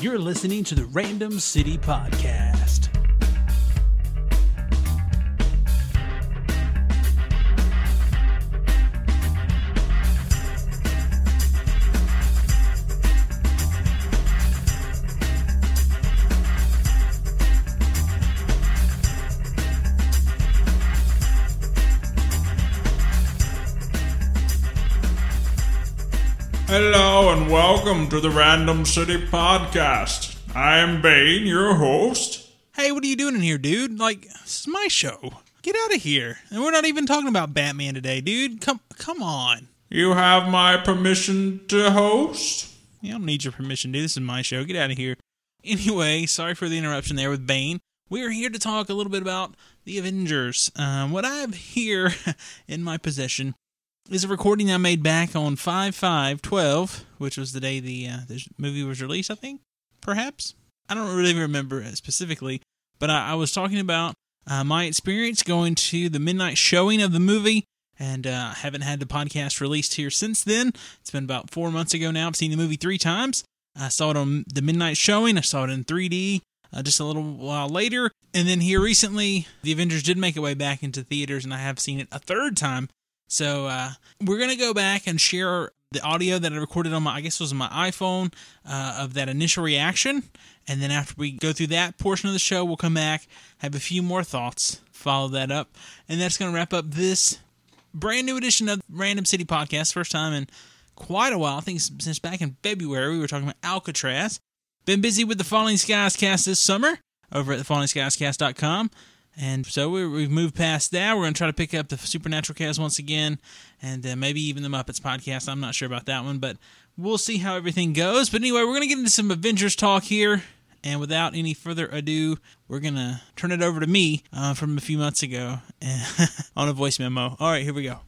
You're listening to the Random City Podcast. Welcome to the Random City Podcast. I am Bane, your host. Hey, what are you doing in here, dude? Like, this is my show. Get out of here. And we're not even talking about Batman today, dude. Come come on. You have my permission to host? You don't need your permission, dude. This is my show. Get out of here. Anyway, sorry for the interruption there with Bane. We're here to talk a little bit about the Avengers. Um, what I have here in my possession is a recording I made back on 5 5 12, which was the day the, uh, the movie was released, I think, perhaps. I don't really remember specifically, but I, I was talking about uh, my experience going to the midnight showing of the movie, and uh, I haven't had the podcast released here since then. It's been about four months ago now. I've seen the movie three times. I saw it on the midnight showing, I saw it in 3D. Uh, just a little while later. And then here recently, The Avengers did make it way back into theaters, and I have seen it a third time so uh, we're gonna go back and share the audio that I recorded on my, I guess was my iPhone, uh, of that initial reaction, and then after we go through that portion of the show, we'll come back, have a few more thoughts, follow that up, and that's gonna wrap up this brand new edition of Random City Podcast. First time in quite a while. I think since back in February we were talking about Alcatraz. Been busy with the Falling Skies cast this summer over at thefallingskiescast.com. And so we, have moved past that. We're going to try to pick up the Supernatural cast once again, and uh, maybe even the Muppets podcast. I'm not sure about that one, but we'll see how everything goes. But anyway, we're going to get into some Avengers talk here. And without any further ado, we're going to turn it over to me uh, from a few months ago on a voice memo. All right, here we go.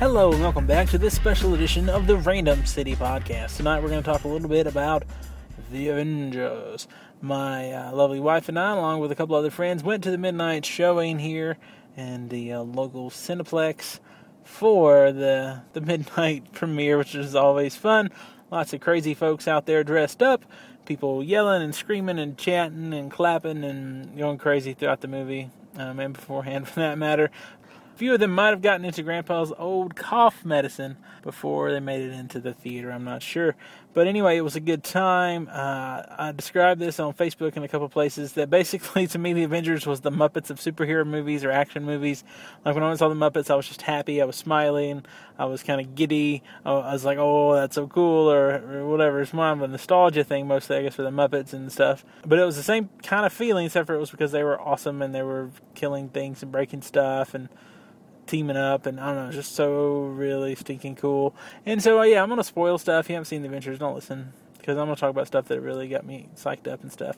Hello, and welcome back to this special edition of the Random City Podcast. Tonight we're going to talk a little bit about the Avengers. My uh, lovely wife and I, along with a couple other friends, went to the midnight showing here in the uh, local Cineplex for the, the midnight premiere, which is always fun. Lots of crazy folks out there dressed up, people yelling and screaming and chatting and clapping and going crazy throughout the movie. Um, and beforehand, for that matter few of them might have gotten into Grandpa's old cough medicine before they made it into the theater. I'm not sure. But anyway, it was a good time. Uh, I described this on Facebook in a couple places that basically, to me, the Avengers was the Muppets of superhero movies or action movies. Like when I saw the Muppets, I was just happy. I was smiling. I was kind of giddy. I was like, oh, that's so cool, or, or whatever. It's more of a nostalgia thing, mostly, I guess, for the Muppets and stuff. But it was the same kind of feeling, except for it was because they were awesome and they were killing things and breaking stuff and teaming up, and I don't know, just so really stinking cool. And so, uh, yeah, I'm gonna spoil stuff. If you haven't seen the Avengers, don't listen because I'm gonna talk about stuff that really got me psyched up and stuff.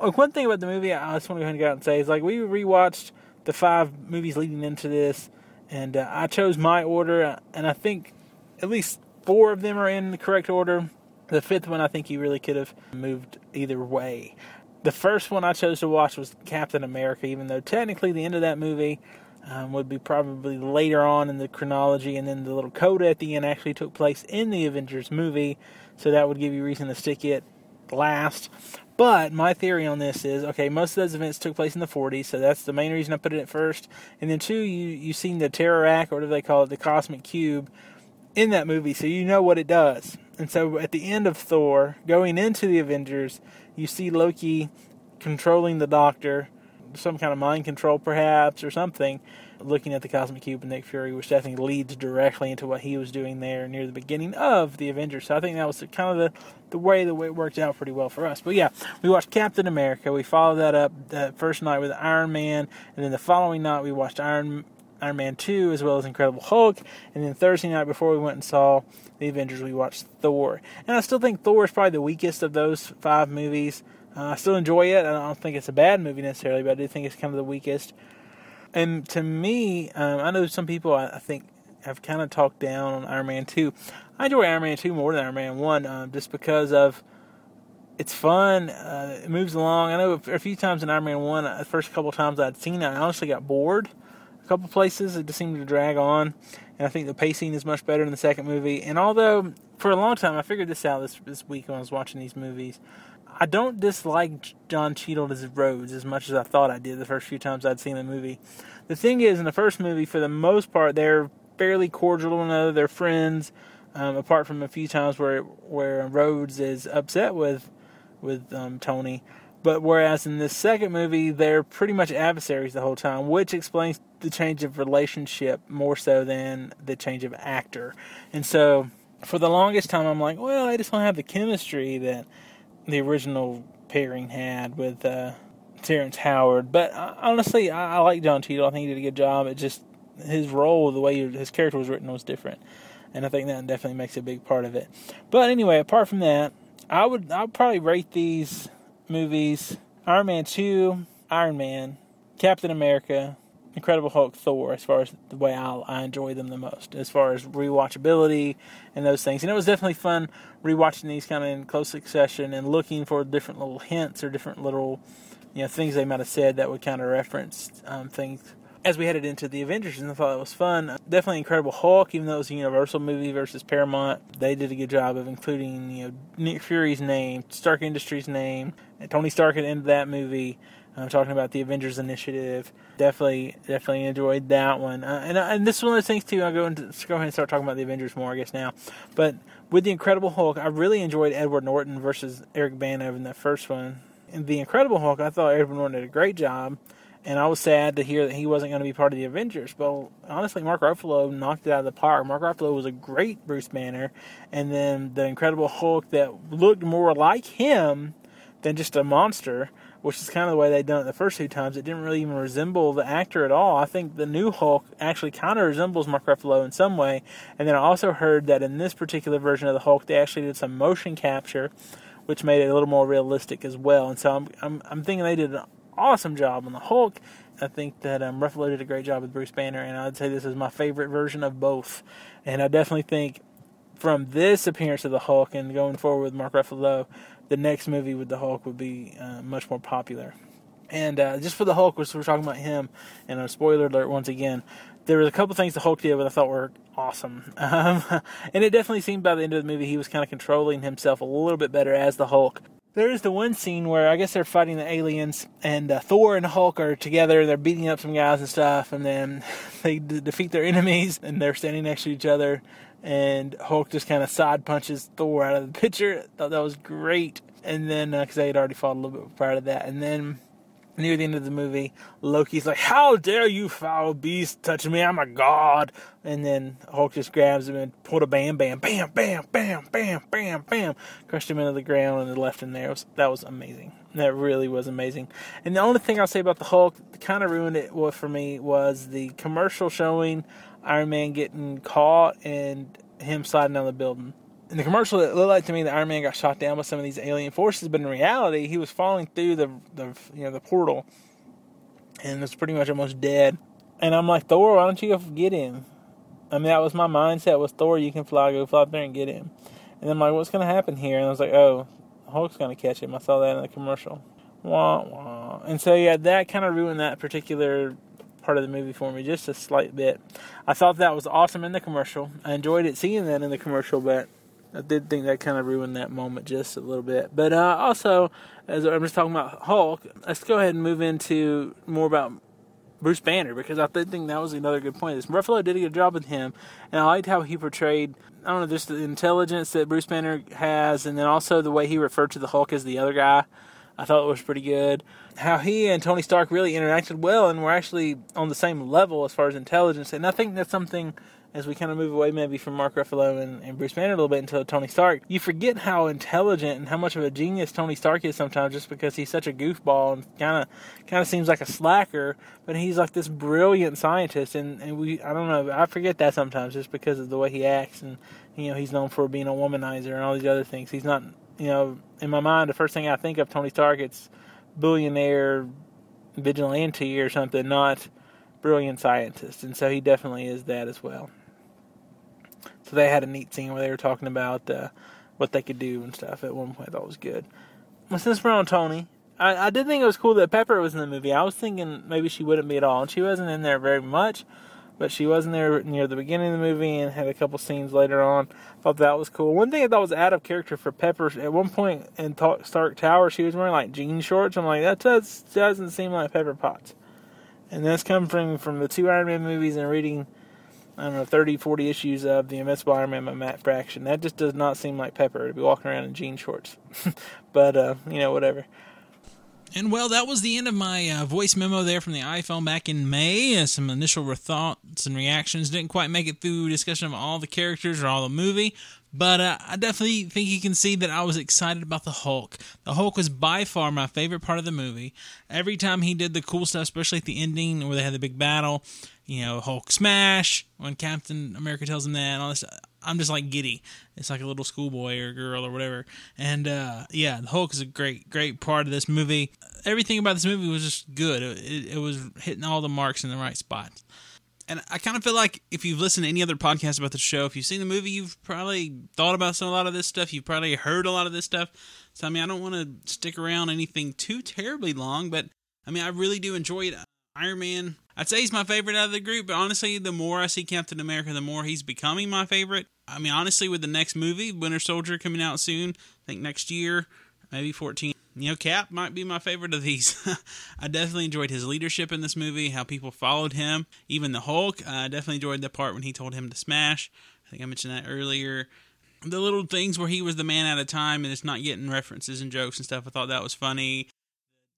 Like one thing about the movie, I just want to go out and say is like we rewatched the five movies leading into this, and uh, I chose my order, and I think at least four of them are in the correct order. The fifth one, I think you really could have moved either way. The first one I chose to watch was Captain America, even though technically the end of that movie um, would be probably later on in the chronology, and then the little coda at the end actually took place in the Avengers movie, so that would give you reason to stick it last. But my theory on this is okay, most of those events took place in the 40s, so that's the main reason I put it at first. And then, two, you, you've seen the Tesseract, or what do they call it, the Cosmic Cube, in that movie, so you know what it does. And so at the end of Thor, going into the Avengers, you see Loki controlling the Doctor some kind of mind control, perhaps, or something, looking at the Cosmic Cube and Nick Fury, which definitely leads directly into what he was doing there near the beginning of the Avengers. So I think that was kind of the, the way the way it worked out pretty well for us. But yeah, we watched Captain America. We followed that up that first night with Iron Man, and then the following night we watched Iron Iron Man 2 as well as Incredible Hulk. And then Thursday night before we went and saw the Avengers, we watched Thor. And I still think Thor is probably the weakest of those five movies. Uh, I still enjoy it. I don't think it's a bad movie necessarily, but I do think it's kind of the weakest. And to me, um, I know some people I, I think have kind of talked down on Iron Man 2. I enjoy Iron Man 2 more than Iron Man 1 um, just because of it's fun. Uh, it moves along. I know a few times in Iron Man 1, uh, the first couple times I'd seen it, I honestly got bored. a couple places it just seemed to drag on, and I think the pacing is much better in the second movie. And although for a long time I figured this out this this week when I was watching these movies, I don't dislike Don Cheadle as Rhodes as much as I thought I did the first few times I'd seen the movie. The thing is, in the first movie, for the most part, they're fairly cordial to one another. They're friends, um, apart from a few times where where Rhodes is upset with with um, Tony. But whereas in this second movie, they're pretty much adversaries the whole time, which explains the change of relationship more so than the change of actor. And so, for the longest time, I'm like, well, I just don't have the chemistry that the original pairing had with uh, Terrence Howard. But uh, honestly, I, I like John Cheadle. I think he did a good job. It just his role, the way his character was written, was different, and I think that definitely makes a big part of it. But anyway, apart from that, I would I would probably rate these movies: Iron Man two, Iron Man, Captain America, Incredible Hulk, Thor. As far as the way I, I enjoy them the most, as far as rewatchability and those things, and it was definitely fun rewatching these kind of in close succession and looking for different little hints or different little you know things they might have said that would kind of reference um, things as we headed into the Avengers, and I thought it was fun. Definitely Incredible Hulk, even though it was a Universal movie versus Paramount, they did a good job of including you know Nick Fury's name, Stark Industries' name, and Tony Stark at the end of that movie. I'm talking about the Avengers Initiative. Definitely, definitely enjoyed that one. Uh, and uh, and this is one of those things too. I'll go into go ahead and start talking about the Avengers more, I guess now. But with the Incredible Hulk, I really enjoyed Edward Norton versus Eric Bana in that first one. In the Incredible Hulk, I thought Edward Norton did a great job and I was sad to hear that he wasn't going to be part of the Avengers. But honestly, Mark Ruffalo knocked it out of the park. Mark Ruffalo was a great Bruce Banner, and then the Incredible Hulk that looked more like him than just a monster, which is kind of the way they'd done it the first two times. It didn't really even resemble the actor at all. I think the new Hulk actually kind of resembles Mark Ruffalo in some way. And then I also heard that in this particular version of the Hulk, they actually did some motion capture. Which made it a little more realistic as well, and so I'm I'm, I'm thinking they did an awesome job on the Hulk. I think that um, Ruffalo did a great job with Bruce Banner, and I'd say this is my favorite version of both. And I definitely think from this appearance of the Hulk and going forward with Mark Ruffalo, the next movie with the Hulk would be uh, much more popular. And uh, just for the Hulk, we're talking about him, and a spoiler alert once again, there was a couple things the Hulk did that I thought were awesome. Um, and it definitely seemed by the end of the movie he was kind of controlling himself a little bit better as the Hulk. There is the one scene where I guess they're fighting the aliens, and uh, Thor and Hulk are together. They're beating up some guys and stuff, and then they d- defeat their enemies, and they're standing next to each other. And Hulk just kind of side punches Thor out of the picture. Thought that was great. And then because uh, they had already fought a little bit prior to that, and then near the end of the movie, Loki's like, "How dare you, foul beast, touch me? I'm a god!" And then Hulk just grabs him and pulled a bam, bam, bam, bam, bam, bam, bam, bam, crushed him into the ground and left him there. That was amazing. That really was amazing. And the only thing I'll say about the Hulk, that kind of ruined it for me, was the commercial showing Iron Man getting caught and him sliding down the building in the commercial, it looked like to me that Iron Man got shot down by some of these alien forces, but in reality, he was falling through the the you know the portal, and was pretty much almost dead. And I'm like, Thor, why don't you go get him? I mean, that was my mindset was Thor, you can fly, go fly up there and get him. And I'm like, what's going to happen here? And I was like, oh, Hulk's going to catch him. I saw that in the commercial. Wah, wah. And so, yeah, that kind of ruined that particular part of the movie for me just a slight bit. I thought that was awesome in the commercial. I enjoyed it seeing that in the commercial, but I did think that kind of ruined that moment just a little bit. But uh, also, as I'm just talking about Hulk, let's go ahead and move into more about Bruce Banner because I did think that was another good point. This Ruffalo did a good job with him, and I liked how he portrayed. I don't know, just the intelligence that Bruce Banner has, and then also the way he referred to the Hulk as the other guy. I thought it was pretty good. How he and Tony Stark really interacted well and were actually on the same level as far as intelligence, and I think that's something as we kind of move away maybe from Mark Ruffalo and, and, Bruce Banner a little bit into Tony Stark, you forget how intelligent and how much of a genius Tony Stark is sometimes just because he's such a goofball and kind of kind of seems like a slacker, but he's like this brilliant scientist and, and we I don't know, I forget that sometimes just because of the way he acts and you know, he's known for being a womanizer and all these other things. He's not, you know, in my mind the first thing I think of Tony Stark it's billionaire vigilante or something, not brilliant scientist. And so he definitely is that as well. So they had a neat scene where they were talking about uh, what they could do and stuff at one point. I thought was good. Well, since we're on Tony, I, I did think it was cool that Pepper was in the movie. I was thinking maybe she wouldn't be at all, and she wasn't in there very much, but she was in there near the beginning of the movie and had a couple scenes later on. I thought that was cool. One thing I thought was out of character for Pepper at one point in Stark Tower, she was wearing like jean shorts. I'm like, that does, doesn't seem like Pepper Potts. And that's coming from from the two Iron Man movies and reading. I don't know, 30, 40 issues of The Invincible Iron Man by Matt Fraction. That just does not seem like Pepper to be walking around in jean shorts. but, uh, you know, whatever. And well, that was the end of my uh, voice memo there from the iPhone back in May. Uh, some initial thoughts and reactions. Didn't quite make it through discussion of all the characters or all the movie, but uh, I definitely think you can see that I was excited about the Hulk. The Hulk was by far my favorite part of the movie. Every time he did the cool stuff, especially at the ending where they had the big battle, you know, Hulk smash when Captain America tells him that, and all this. I'm just like giddy. It's like a little schoolboy or girl or whatever. And uh, yeah, the Hulk is a great, great part of this movie. Everything about this movie was just good. It, it was hitting all the marks in the right spots. And I kind of feel like if you've listened to any other podcast about the show, if you've seen the movie, you've probably thought about some a lot of this stuff. You've probably heard a lot of this stuff. So I mean, I don't want to stick around anything too terribly long, but I mean, I really do enjoy it. Iron Man I'd say he's my favorite out of the group, but honestly, the more I see Captain America, the more he's becoming my favorite. I mean, honestly, with the next movie, Winter Soldier, coming out soon, I think next year, maybe 14. You know, Cap might be my favorite of these. I definitely enjoyed his leadership in this movie, how people followed him. Even the Hulk, I definitely enjoyed the part when he told him to smash. I think I mentioned that earlier. The little things where he was the man at a time and it's not getting references and jokes and stuff, I thought that was funny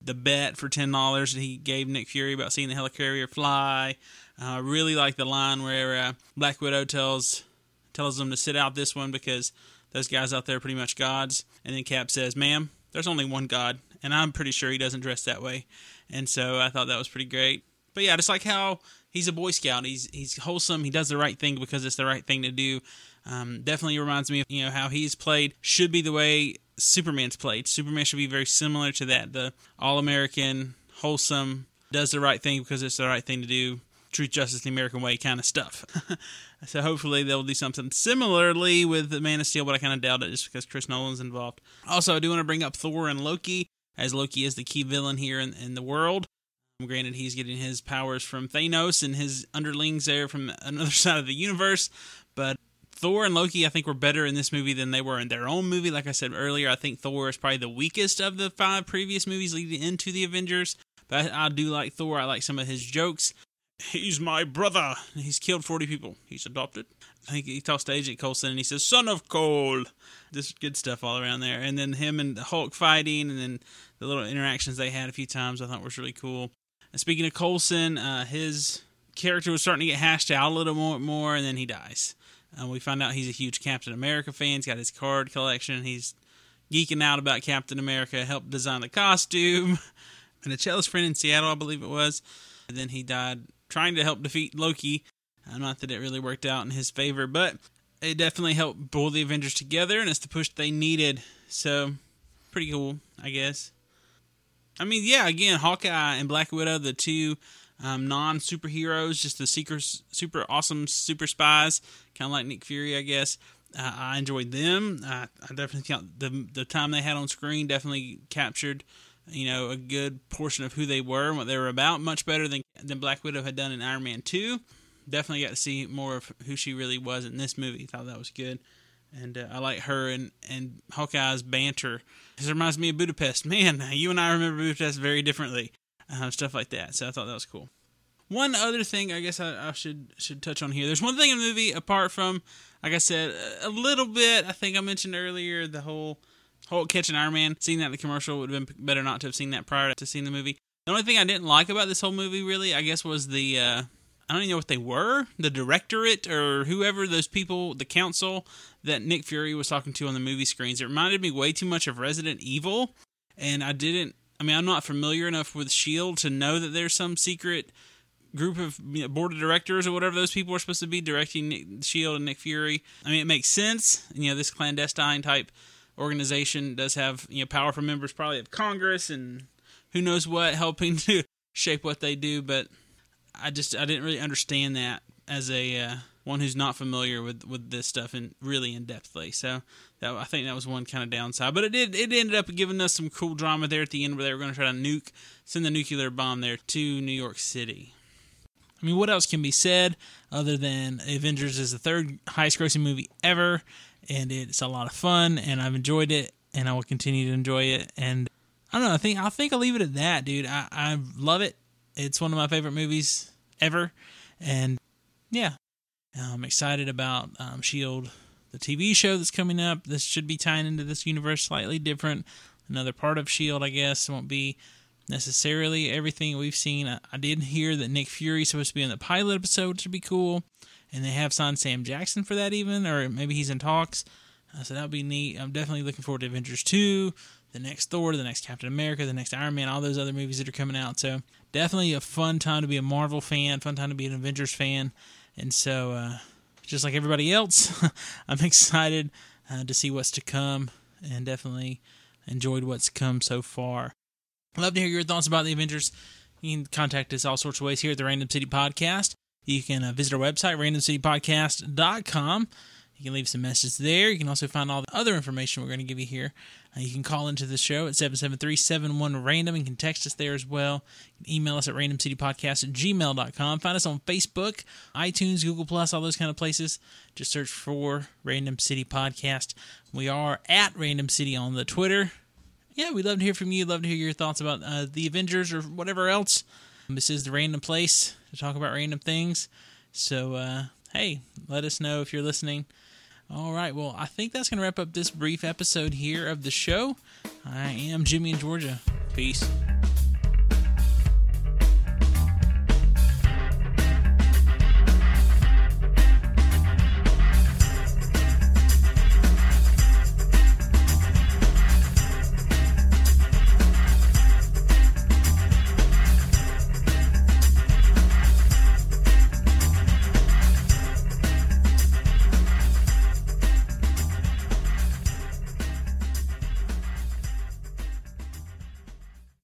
the bet for ten dollars that he gave Nick Fury about seeing the helicarrier fly. I uh, really like the line where uh, Black Widow tells tells them to sit out this one because those guys out there are pretty much gods. And then Cap says, "Ma'am, there's only one God, and I'm pretty sure he doesn't dress that way." And so I thought that was pretty great. But yeah, just like how he's a Boy Scout, he's he's wholesome. He does the right thing because it's the right thing to do. Um, definitely reminds me of you know how he's played should be the way Superman's played. Superman should be very similar to that. The all American, wholesome, does the right thing because it's the right thing to do, truth, justice, the American way kind of stuff. so hopefully they'll do something similarly with the Man of Steel, but I kind of doubt it just because Chris Nolan's involved. Also, I do want to bring up Thor and Loki, as Loki is the key villain here in, in the world. Um, granted, he's getting his powers from Thanos and his underlings there from another side of the universe, but Thor and Loki, I think, were better in this movie than they were in their own movie. Like I said earlier, I think Thor is probably the weakest of the five previous movies leading into the Avengers. But I do like Thor. I like some of his jokes. He's my brother. He's killed 40 people. He's adopted. I think he talks to Agent Coulson and he says, Son of Coul. This good stuff all around there. And then him and Hulk fighting and then the little interactions they had a few times I thought was really cool. And speaking of Coulson, uh, his character was starting to get hashed out a little more, more and then he dies. Uh, we find out he's a huge Captain America fan. He's got his card collection. He's geeking out about Captain America. Helped design the costume. and a cellist friend in Seattle, I believe it was. And then he died trying to help defeat Loki. Uh, not that it really worked out in his favor, but it definitely helped pull the Avengers together, and it's the push they needed. So, pretty cool, I guess. I mean, yeah, again, Hawkeye and Black Widow, the two um, non superheroes, just the secret, super awesome super spies, kind of like Nick Fury, I guess. Uh, I enjoyed them. I, I definitely count the the time they had on screen definitely captured, you know, a good portion of who they were and what they were about. Much better than than Black Widow had done in Iron Man Two. Definitely got to see more of who she really was in this movie. Thought that was good, and uh, I like her and and Hawkeye's banter. This reminds me of Budapest. Man, you and I remember Budapest very differently uh, stuff like that. So I thought that was cool. One other thing I guess I, I, should should touch on here. There's one thing in the movie apart from, like I said, a little bit. I think I mentioned earlier the whole Hulk catching Iron Man. Seeing that in the commercial would have been better not to have seen that prior to seeing the movie. The only thing I didn't like about this whole movie, really, I guess, was the uh, I don't even know what they were. The directorate or whoever those people, the council that Nick Fury was talking to on the movie screens. It reminded me way too much of Resident Evil, and I didn't I mean, I'm not familiar enough with Shield to know that there's some secret group of you know, board of directors or whatever those people are supposed to be directing Nick, Shield and Nick Fury. I mean, it makes sense. You know, this clandestine type organization does have you know powerful members, probably of Congress and who knows what, helping to shape what they do. But I just I didn't really understand that as a uh, one who's not familiar with with this stuff and really in depthly. So that, I think that was one kind of downside, but it did it ended up giving us some cool drama there at the end where they were going to try to nuke send the nuclear bomb there to New York City. I mean, what else can be said other than Avengers is the third highest grossing movie ever, and it's a lot of fun, and I've enjoyed it, and I will continue to enjoy it. And I don't know, I think I think I'll leave it at that, dude. I, I love it. It's one of my favorite movies ever, and yeah, I'm excited about um, Shield, the TV show that's coming up. This should be tying into this universe slightly different. Another part of Shield, I guess, won't be necessarily everything we've seen. I, I did hear that Nick Fury's supposed to be in the pilot episode, which would be cool. And they have signed Sam Jackson for that, even, or maybe he's in talks. Uh, so that would be neat. I'm definitely looking forward to Avengers 2, the next Thor, the next Captain America, the next Iron Man, all those other movies that are coming out. So definitely a fun time to be a Marvel fan, fun time to be an Avengers fan. And so, uh, just like everybody else, I'm excited uh, to see what's to come and definitely enjoyed what's come so far. Love to hear your thoughts about the Avengers. You can contact us all sorts of ways here at the Random City Podcast. You can uh, visit our website, randomcitypodcast.com. You can leave some messages there. You can also find all the other information we're going to give you here. Uh, you can call into the show at 773-71-RANDOM and can text us there as well. email us at randomcitypodcast at gmail.com. Find us on Facebook, iTunes, Google+, Plus, all those kind of places. Just search for Random City Podcast. We are at Random City on the Twitter yeah, we'd love to hear from you. Love to hear your thoughts about uh, the Avengers or whatever else. This is the random place to talk about random things. So, uh, hey, let us know if you're listening. All right, well, I think that's going to wrap up this brief episode here of the show. I am Jimmy in Georgia. Peace.